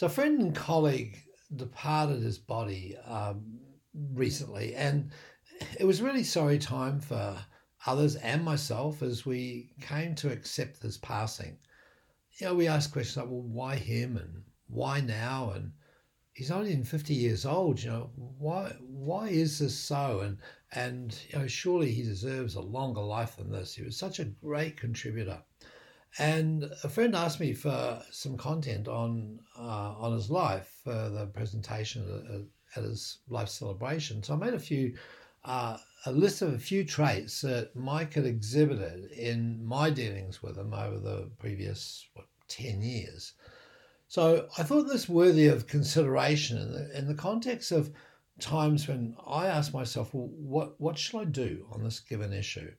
So, a friend and colleague departed his body um, recently, and it was really sorry time for others and myself as we came to accept his passing. You know, we asked questions like, well, why him and why now? And he's only in 50 years old, you know, why why is this so? And and you know, surely he deserves a longer life than this. He was such a great contributor. And a friend asked me for some content on uh, on his life for the presentation at, his life celebration. So I made a few uh, a list of a few traits that Mike had exhibited in my dealings with him over the previous what, ten years. So I thought this worthy of consideration in the, in the context of times when I asked myself, well, what what should I do on this given issue?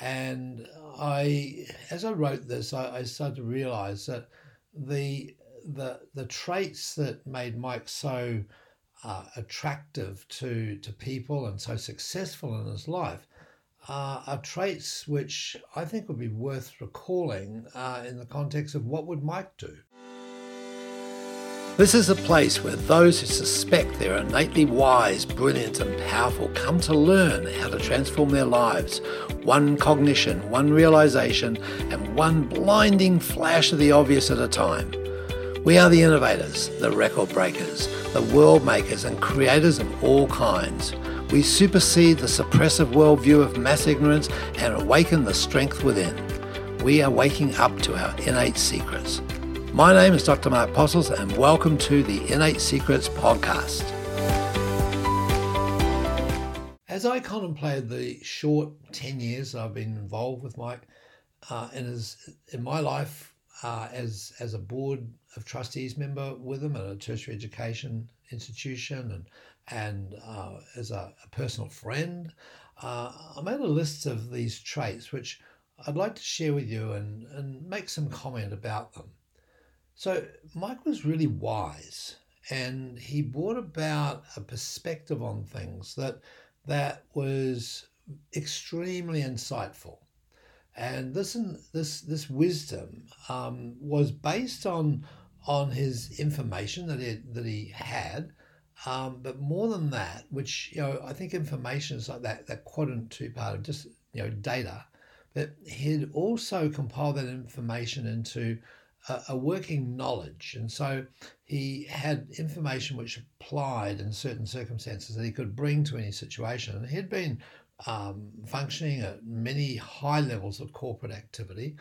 And I, as I wrote this, I, I started to realize that the the the traits that made Mike so uh, attractive to to people and so successful in his life uh, are traits which I think would be worth recalling uh, in the context of what would Mike do. This is a place where those who suspect they're innately wise, brilliant, and powerful come to learn how to transform their lives, one cognition, one realization, and one blinding flash of the obvious at a time. We are the innovators, the record breakers, the world makers, and creators of all kinds. We supersede the suppressive worldview of mass ignorance and awaken the strength within. We are waking up to our innate secrets. My name is Dr. Mark Postles, and welcome to the Innate Secrets podcast. As I contemplated the short 10 years I've been involved with Mike uh, in, in my life uh, as, as a board of trustees member with him at a tertiary education institution and, and uh, as a, a, personal friend, uh, I made a list of these traits which I'd like to share with you and, and make some comment about them. So Mike was really wise and he brought about a perspective on things that that was extremely insightful. And this this this wisdom um, was based on on his information that he that he had, um, but more than that, which you know I think information is like that that quadrant two part of just you know data, but he'd also compiled that information into a, a working knowledge. And so he had information which applied in certain circumstances that he could bring to any situation. And he'd been um, functioning at many high levels of corporate activity.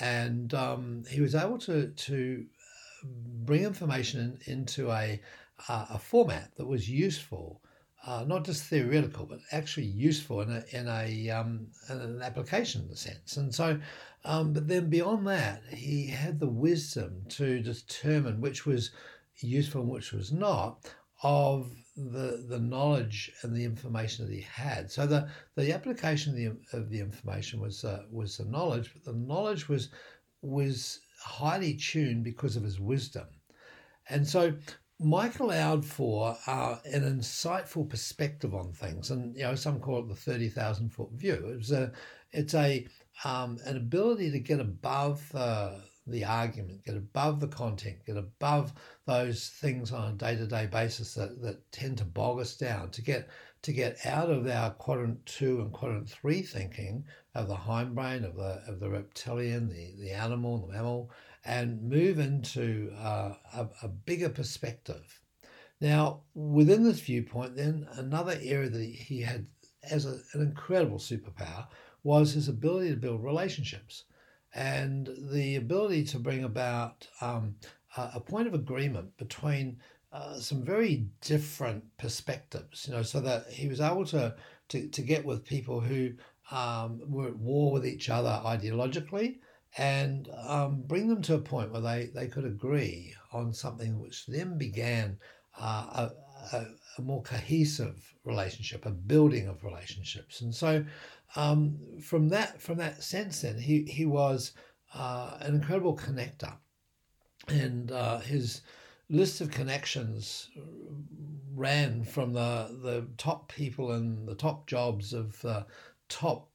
And um, he was able to, to uh, bring information in, into a, uh, a format that was useful uh, not just theoretical, but actually useful in a in a um, in an application sense. And so, um, but then beyond that, he had the wisdom to determine which was useful and which was not of the the knowledge and the information that he had. So the the application of the of the information was uh, was the knowledge, but the knowledge was was highly tuned because of his wisdom. And so Mike allowed for uh, an insightful perspective on things, and you know some call it the thirty thousand foot view. It's a it's a um, an ability to get above uh, the argument, get above the content, get above those things on a day to day basis that, that tend to bog us down. To get to get out of our quadrant two and quadrant three thinking of the hindbrain, of the of the reptilian, the the animal, the mammal, and move into uh, a, a bigger perspective. Now, within this viewpoint, then another area that he had as a, an incredible superpower was his ability to build relationships and the ability to bring about um, a, point of agreement between uh, some very different perspectives, you know, so that he was able to, to, to get with people who um, were at war with each other ideologically and um, bring them to a point where they, they could agree on something which then began uh, a, a, a, more cohesive relationship, a building of relationships. And so um, from that from that sense then he, he was uh, an incredible connector. And uh, his list of connections ran from the, the top people and the top jobs of top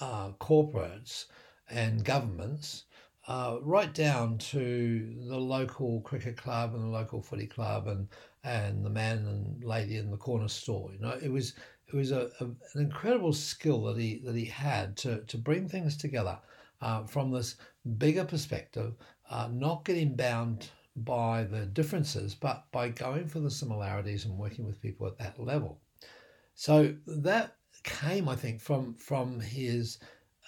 uh, corporates and governments uh, right down to the local cricket club and the local footy club and and the man and lady in the corner store. You know, it was it was a, a, an incredible skill that he that he had to to bring things together uh, from this bigger perspective, uh, not getting bound by the differences, but by going for the similarities and working with people at that level. So that came, I think, from from his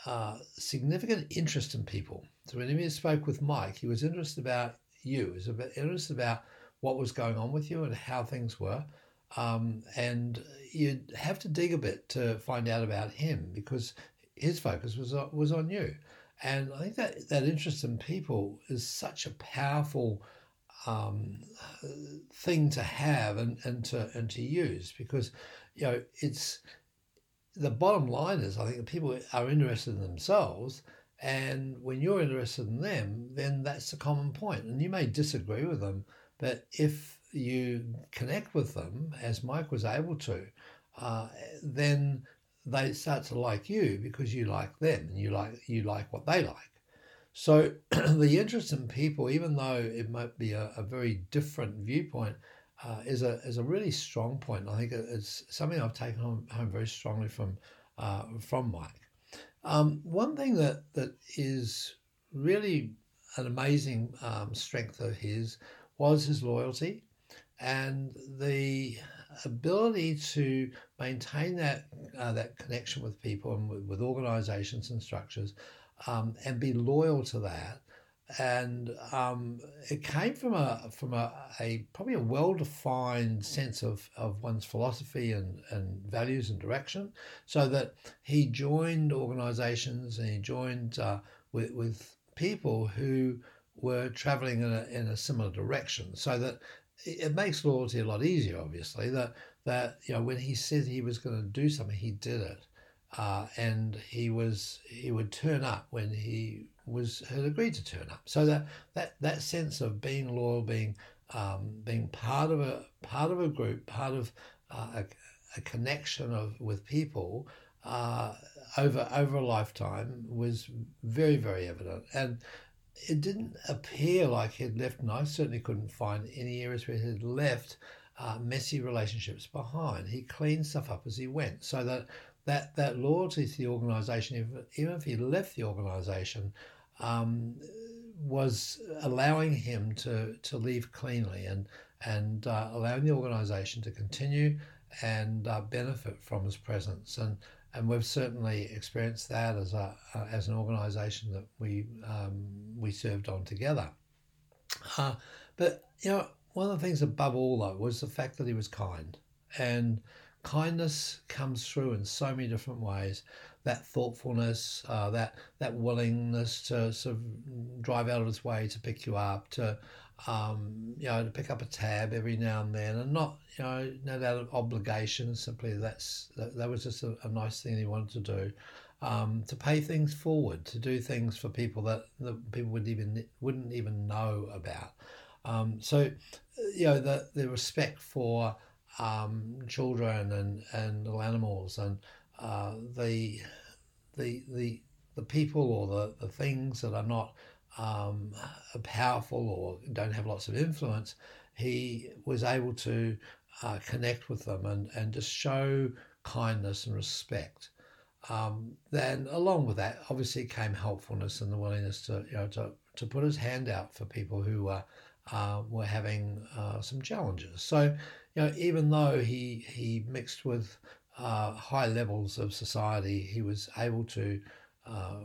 uh, significant interest in people. So when he spoke with Mike, he was interested about you. He was a bit interested about what was going on with you and how things were. Um, and you'd have to dig a bit to find out about him because his focus was on, was on you. And I think that that interest in people is such a powerful um, thing to have and, and to and to use because you know it's the bottom line is I think people are interested in themselves and when you're interested in them then that's a common point. point and you may disagree with them but if you connect with them as Mike was able to uh, then they start to like you because you like them and you like you like what they like so the interest in people, even though it might be a, a very different viewpoint, uh, is a is a really strong point. I think it's something I've taken home, home very strongly from uh, from Mike. Um, one thing that that is really an amazing um, strength of his was his loyalty and the ability to maintain that uh, that connection with people and with, with organizations and structures um, and be loyal to that. And um, it came from a from a, a probably a well defined sense of, of one's philosophy and, and values and direction, so that he joined organisations and he joined uh, with with people who were travelling in a, in a similar direction, so that it makes loyalty a lot easier. Obviously, that that you know when he said he was going to do something, he did it uh, and he was he would turn up when he was had agreed to turn up. So that that that sense of being loyal, being um, being part of a part of a group, part of uh, a, a, connection of with people uh, over over a lifetime was very very evident, and it didn't appear like he'd left. And I certainly couldn't find any areas where he'd left. Uh, messy relationships behind. He cleaned stuff up as he went, so that that that loyalty to the organisation, even if he left the organisation, um, was allowing him to to leave cleanly and and uh, allowing the organisation to continue and uh, benefit from his presence and and we've certainly experienced that as a uh, as an organisation that we um, we served on together. Uh, but you know, one of the things above all though was the fact that he was kind and kindness comes through in so many different ways. That thoughtfulness, uh, that that willingness to sort of drive out of his way to pick you up, to um, you know, to pick up a tab every now and then, and not you know, not out of obligation. Simply that's that, that was just a, a, nice thing he wanted to do. Um, to pay things forward, to do things for people that, that people would even wouldn't even know about. Um, so, you know, the the respect for um, children and, and little animals and uh, the, the, the, the people or the, the things that are not um, powerful or don't have lots of influence, he was able to uh, connect with them and, and just show kindness and respect. Um, then, along with that, obviously came helpfulness and the willingness to you know to, to put his hand out for people who uh, uh, were having uh, some challenges. So you know, even though he he mixed with uh, high levels of society, he was able to uh,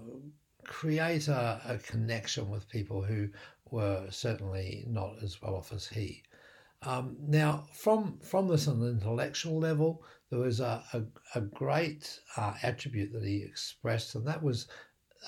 create a, a, connection with people who were certainly not as well off as he. Um, now, from from this on an intellectual level, there was a, a, a great uh, attribute that he expressed, and that was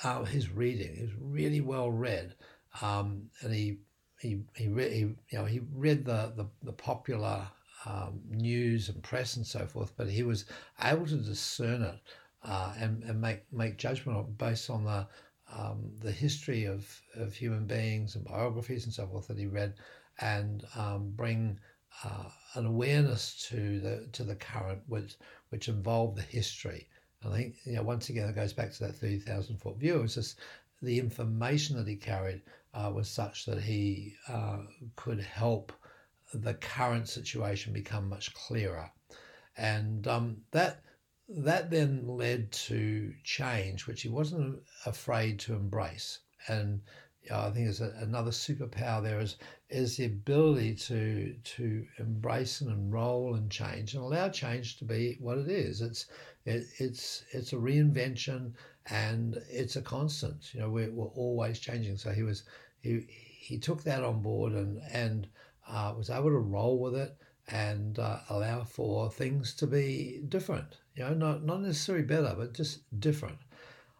uh, his reading. He was really well read, um, and he he he, re- he, you know he read the the, the popular um, news and press and so forth, but he was able to discern it uh, and, and make make judgment based on the um, the history of, of human beings and biographies and so forth that he read, and um, bring uh, an awareness to the to the current, which which involved the history. I think you know once again it goes back to that thirty thousand foot view. It's just the information that he carried uh, was such that he uh, could help the current situation become much clearer, and um, that that then led to change, which he wasn't afraid to embrace. And I think is another superpower there is is the ability to to embrace and enroll and change and allow change to be what it is. It's it, it's it's a reinvention and it's a constant. You know, we're, we're always changing. So he was he he took that on board and and uh, was able to roll with it and uh, allow for things to be different. You know, not not necessarily better, but just different.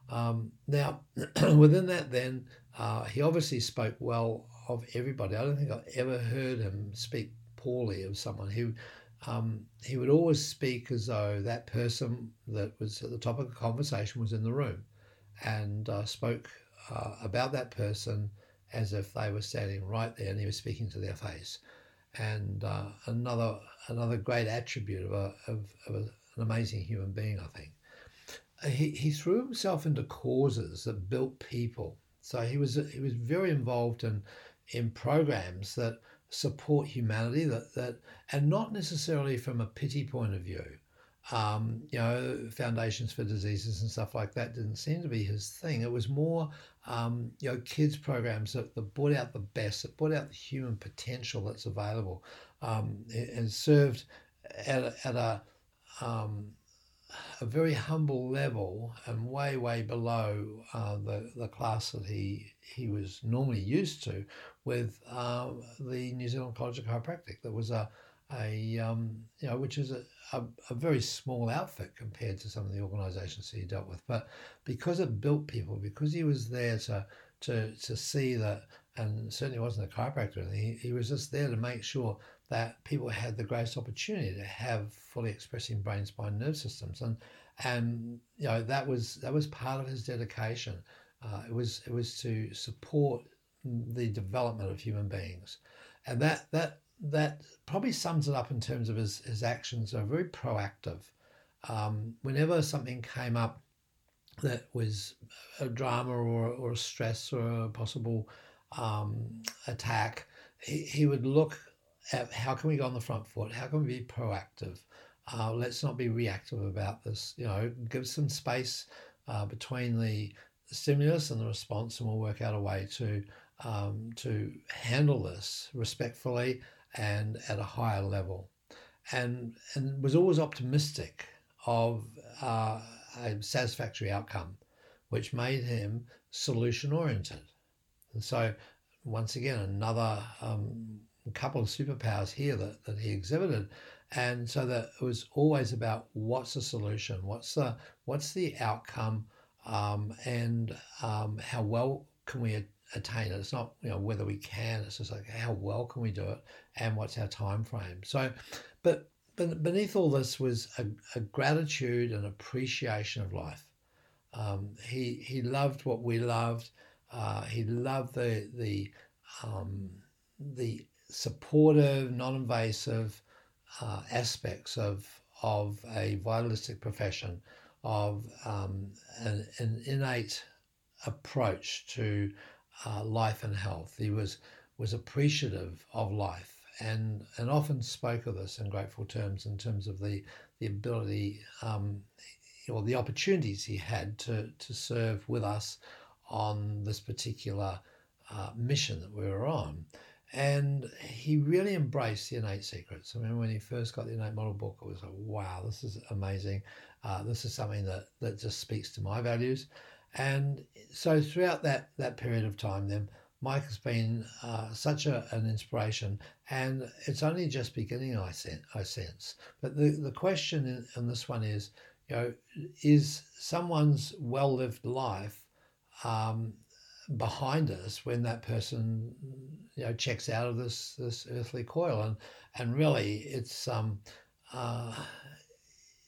Um, now, within that, then uh, he obviously spoke well of everybody. I don't think I've ever heard him speak poorly of someone. He um, he would always speak as though that person that was at the top of the conversation was in the room, and uh, spoke uh, about that person as if they were standing right there and he was speaking to their face. And uh, another another great attribute of, a, of, of a, an amazing human being, I think. He, he threw himself into causes that built people. So he was he was very involved in in programs that support humanity that, that and not necessarily from a pity point of view um, you know foundations for diseases and stuff like that didn't seem to be his thing it was more um, you know kids programs that, that brought out the best that brought out the human potential that's available um, and served at, at a um, a very humble level and way way below uh, the the class that he he was normally used to with uh, the New Zealand College of Chiropractic. There was a a um, you know which is a, a, a, very small outfit compared to some of the organisations he dealt with, but because it built people, because he was there to to to see that, and certainly wasn't a chiropractor. He, he was just there to make sure that people had the greatest opportunity to have fully expressing brain, spine, nerve systems, and and you know that was that was part of his dedication. Uh, it was it was to support the development of human beings, and that that that probably sums it up in terms of his his actions are very proactive. Um, whenever something came up that was a drama or, or a stress or a possible um, attack, he, he would look at how can we go on the front foot? How can we be proactive? Uh, let's not be reactive about this. You know, give some space uh, between the stimulus and the response, and we'll work out a way to um, to handle this respectfully and at a higher level. And and was always optimistic of uh, a satisfactory outcome, which made him solution oriented. And so, once again, another um, couple of superpowers here that, that he exhibited. And so that it was always about what's the solution, what's the what's the outcome, um, and um, how well can we attain it. It's not you know whether we can. It's just like how well can we do it, and what's our time frame. So, but beneath all this was a, a gratitude and appreciation of life. Um, he he loved what we loved. Uh, he loved the the um, the supportive, non-invasive uh, aspects of of a vitalistic profession, of um, an, an, innate approach to uh, life and health. He was was appreciative of life and and often spoke of this in grateful terms in terms of the the ability um, or the opportunities he had to to serve with us on this particular uh, mission that we were on. And he really embraced the innate secrets. I mean, when he first got the innate model book, it was like, wow, this is amazing. Uh, this is something that, that just speaks to my values. And so throughout that, that period of time, then Mike has been uh, such a, an inspiration, and it's only just beginning. I sense. I sense. But the the question in, in this one is, you know, is someone's well lived life um, behind us when that person you know checks out of this this earthly coil and and really it's um uh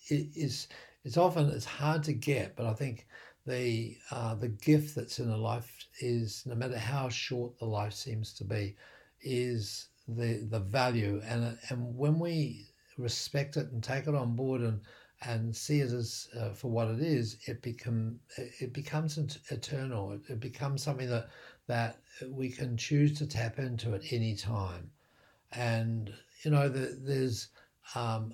it is it's often it's hard to get but i think the uh the gift that's in a life is no matter how short the life seems to be is the the value. And and when we respect it and take it on board and and see it as uh, for what it is, it become it becomes eternal. It, it, becomes something that that we can choose to tap into at any time, and you know the, there's um,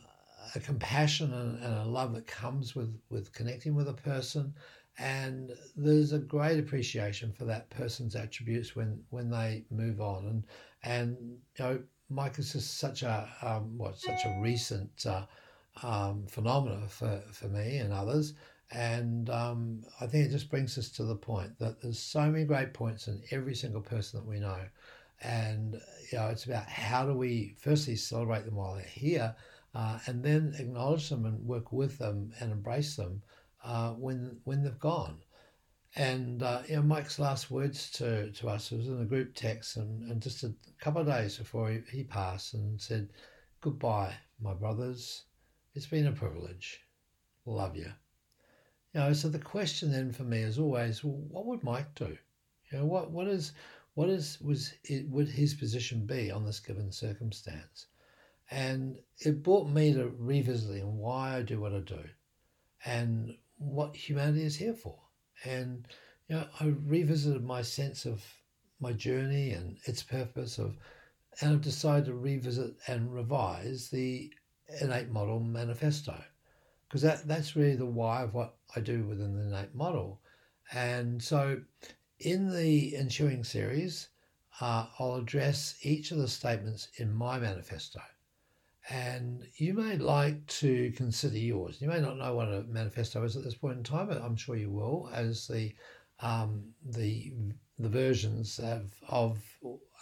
a compassion and, and, a love that comes with with connecting with a person, and there's a great appreciation for that person's attributes when when they move on, and and you know Mike is just such a um, what such a recent. Uh, um, phenomena for, for me and others. And um, I think it just brings us to the point that there's so many great points in every single person that we know. And you know, it's about how do we firstly celebrate them while they're here, uh, and then acknowledge them and work with them and embrace them uh, when when they've gone. And uh, you know, Mike's last words to, to us was in a group text, and, and just a couple of days before he, he passed, and said, "Goodbye, my brothers it's been a privilege. Love you. You know, so the question then for me is always, well, what would Mike do? You know, what what is what is was it, would his position be on this given circumstance? And it brought me to revisiting why I do what I do, and what humanity is here for. And you know, I revisited my sense of my journey and its purpose of, and I've decided to revisit and revise the innate model manifesto because that, that's really the why of what I do within the innate model. And so in the ensuing series, uh, I'll address each of the statements in my manifesto. And you may like to consider yours. You may not know what a manifesto is at this point in time, but I'm sure you will as the um, the the versions of, of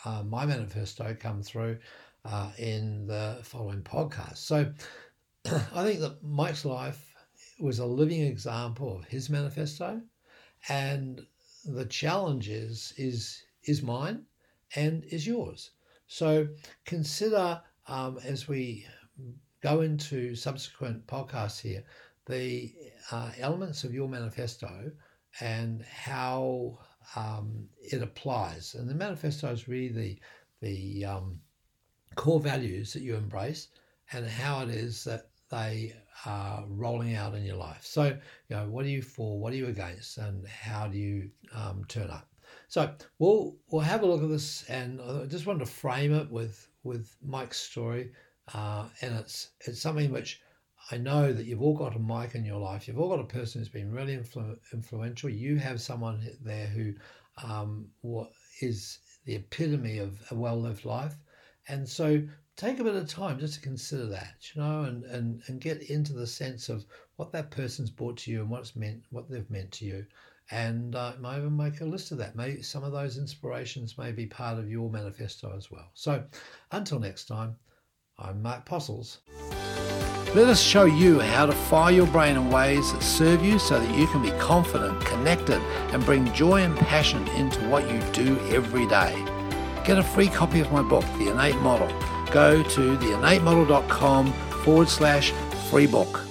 uh, my manifesto come through uh, in the following podcast. So I think that Mike's life was a living example of his manifesto, and the challenge is is is mine and is yours. So consider um, as we go into subsequent podcasts here the uh, elements of your manifesto and how um, it applies. And the manifesto is really the the um, core values that you embrace and how it is that they are rolling out in your life. So, you know, what are you for? What are you against? And how do you um, turn up? So we'll we'll have a look at this, and I just wanted to frame it with with Mike's story, uh, and it's it's something which I know that you've all got a Mike in your life. You've all got a person who's been really influ- influential. You have someone there who um, the epitome of a well lived life. And so take a bit of time just to consider that, you know, and, and, and get into the sense of what that person's brought to you and what's meant, what they've meant to you. And uh, even make a list of that. Maybe some of those inspirations may be part of your manifesto as well. So until next time, I'm Mark Postles. Let us show you how to fire your brain in ways that serve you so that you can be confident, connected, and bring joy and passion into what you do every day. Get a free copy of my book, The Innate Model. Go to theinnatemodel.com forward slash free book.